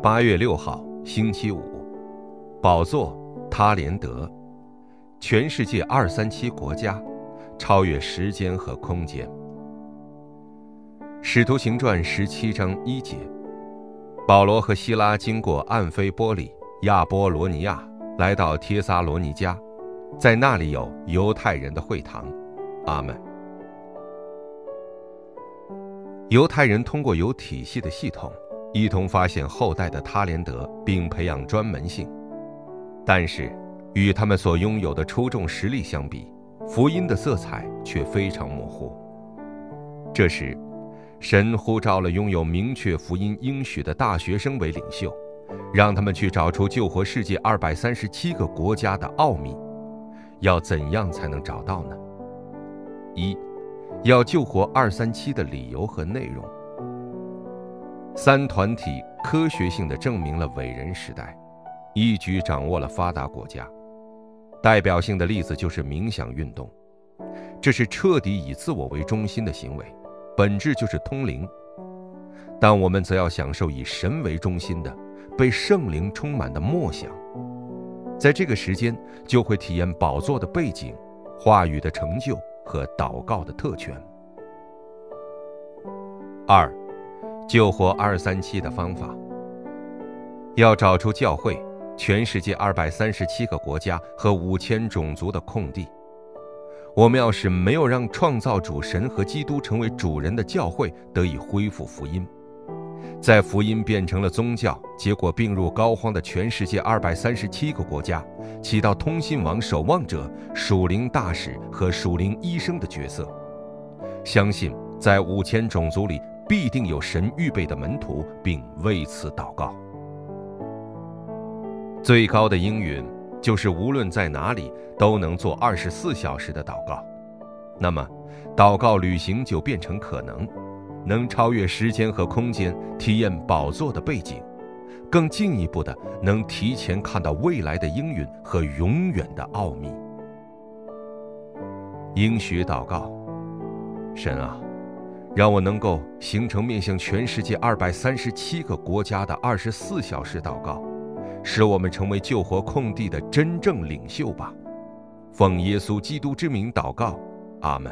八月六号，星期五，宝座他连德，全世界二三七国家，超越时间和空间。使徒行传十七章一节，保罗和希拉经过暗菲波里、亚波罗尼亚，来到帖撒罗尼迦，在那里有犹太人的会堂。阿门。犹太人通过有体系的系统。一同发现后代的他连德，并培养专门性，但是与他们所拥有的出众实力相比，福音的色彩却非常模糊。这时，神呼召了拥有明确福音应许的大学生为领袖，让他们去找出救活世界二百三十七个国家的奥秘。要怎样才能找到呢？一，要救活二三七的理由和内容。三团体科学性的证明了伟人时代，一举掌握了发达国家。代表性的例子就是冥想运动，这是彻底以自我为中心的行为，本质就是通灵。但我们则要享受以神为中心的、被圣灵充满的默想，在这个时间就会体验宝座的背景、话语的成就和祷告的特权。二。救活二三七的方法，要找出教会、全世界二百三十七个国家和五千种族的空地。我们要使没有让创造主神和基督成为主人的教会得以恢复福音，在福音变成了宗教，结果并入膏肓的全世界二百三十七个国家，起到通信网守望者、属灵大使和属灵医生的角色。相信在五千种族里。必定有神预备的门徒，并为此祷告。最高的应允就是无论在哪里都能做二十四小时的祷告。那么，祷告旅行就变成可能，能超越时间和空间，体验宝座的背景，更进一步的能提前看到未来的应允和永远的奥秘。应许祷告，神啊。让我能够形成面向全世界二百三十七个国家的二十四小时祷告，使我们成为救活空地的真正领袖吧。奉耶稣基督之名祷告，阿门。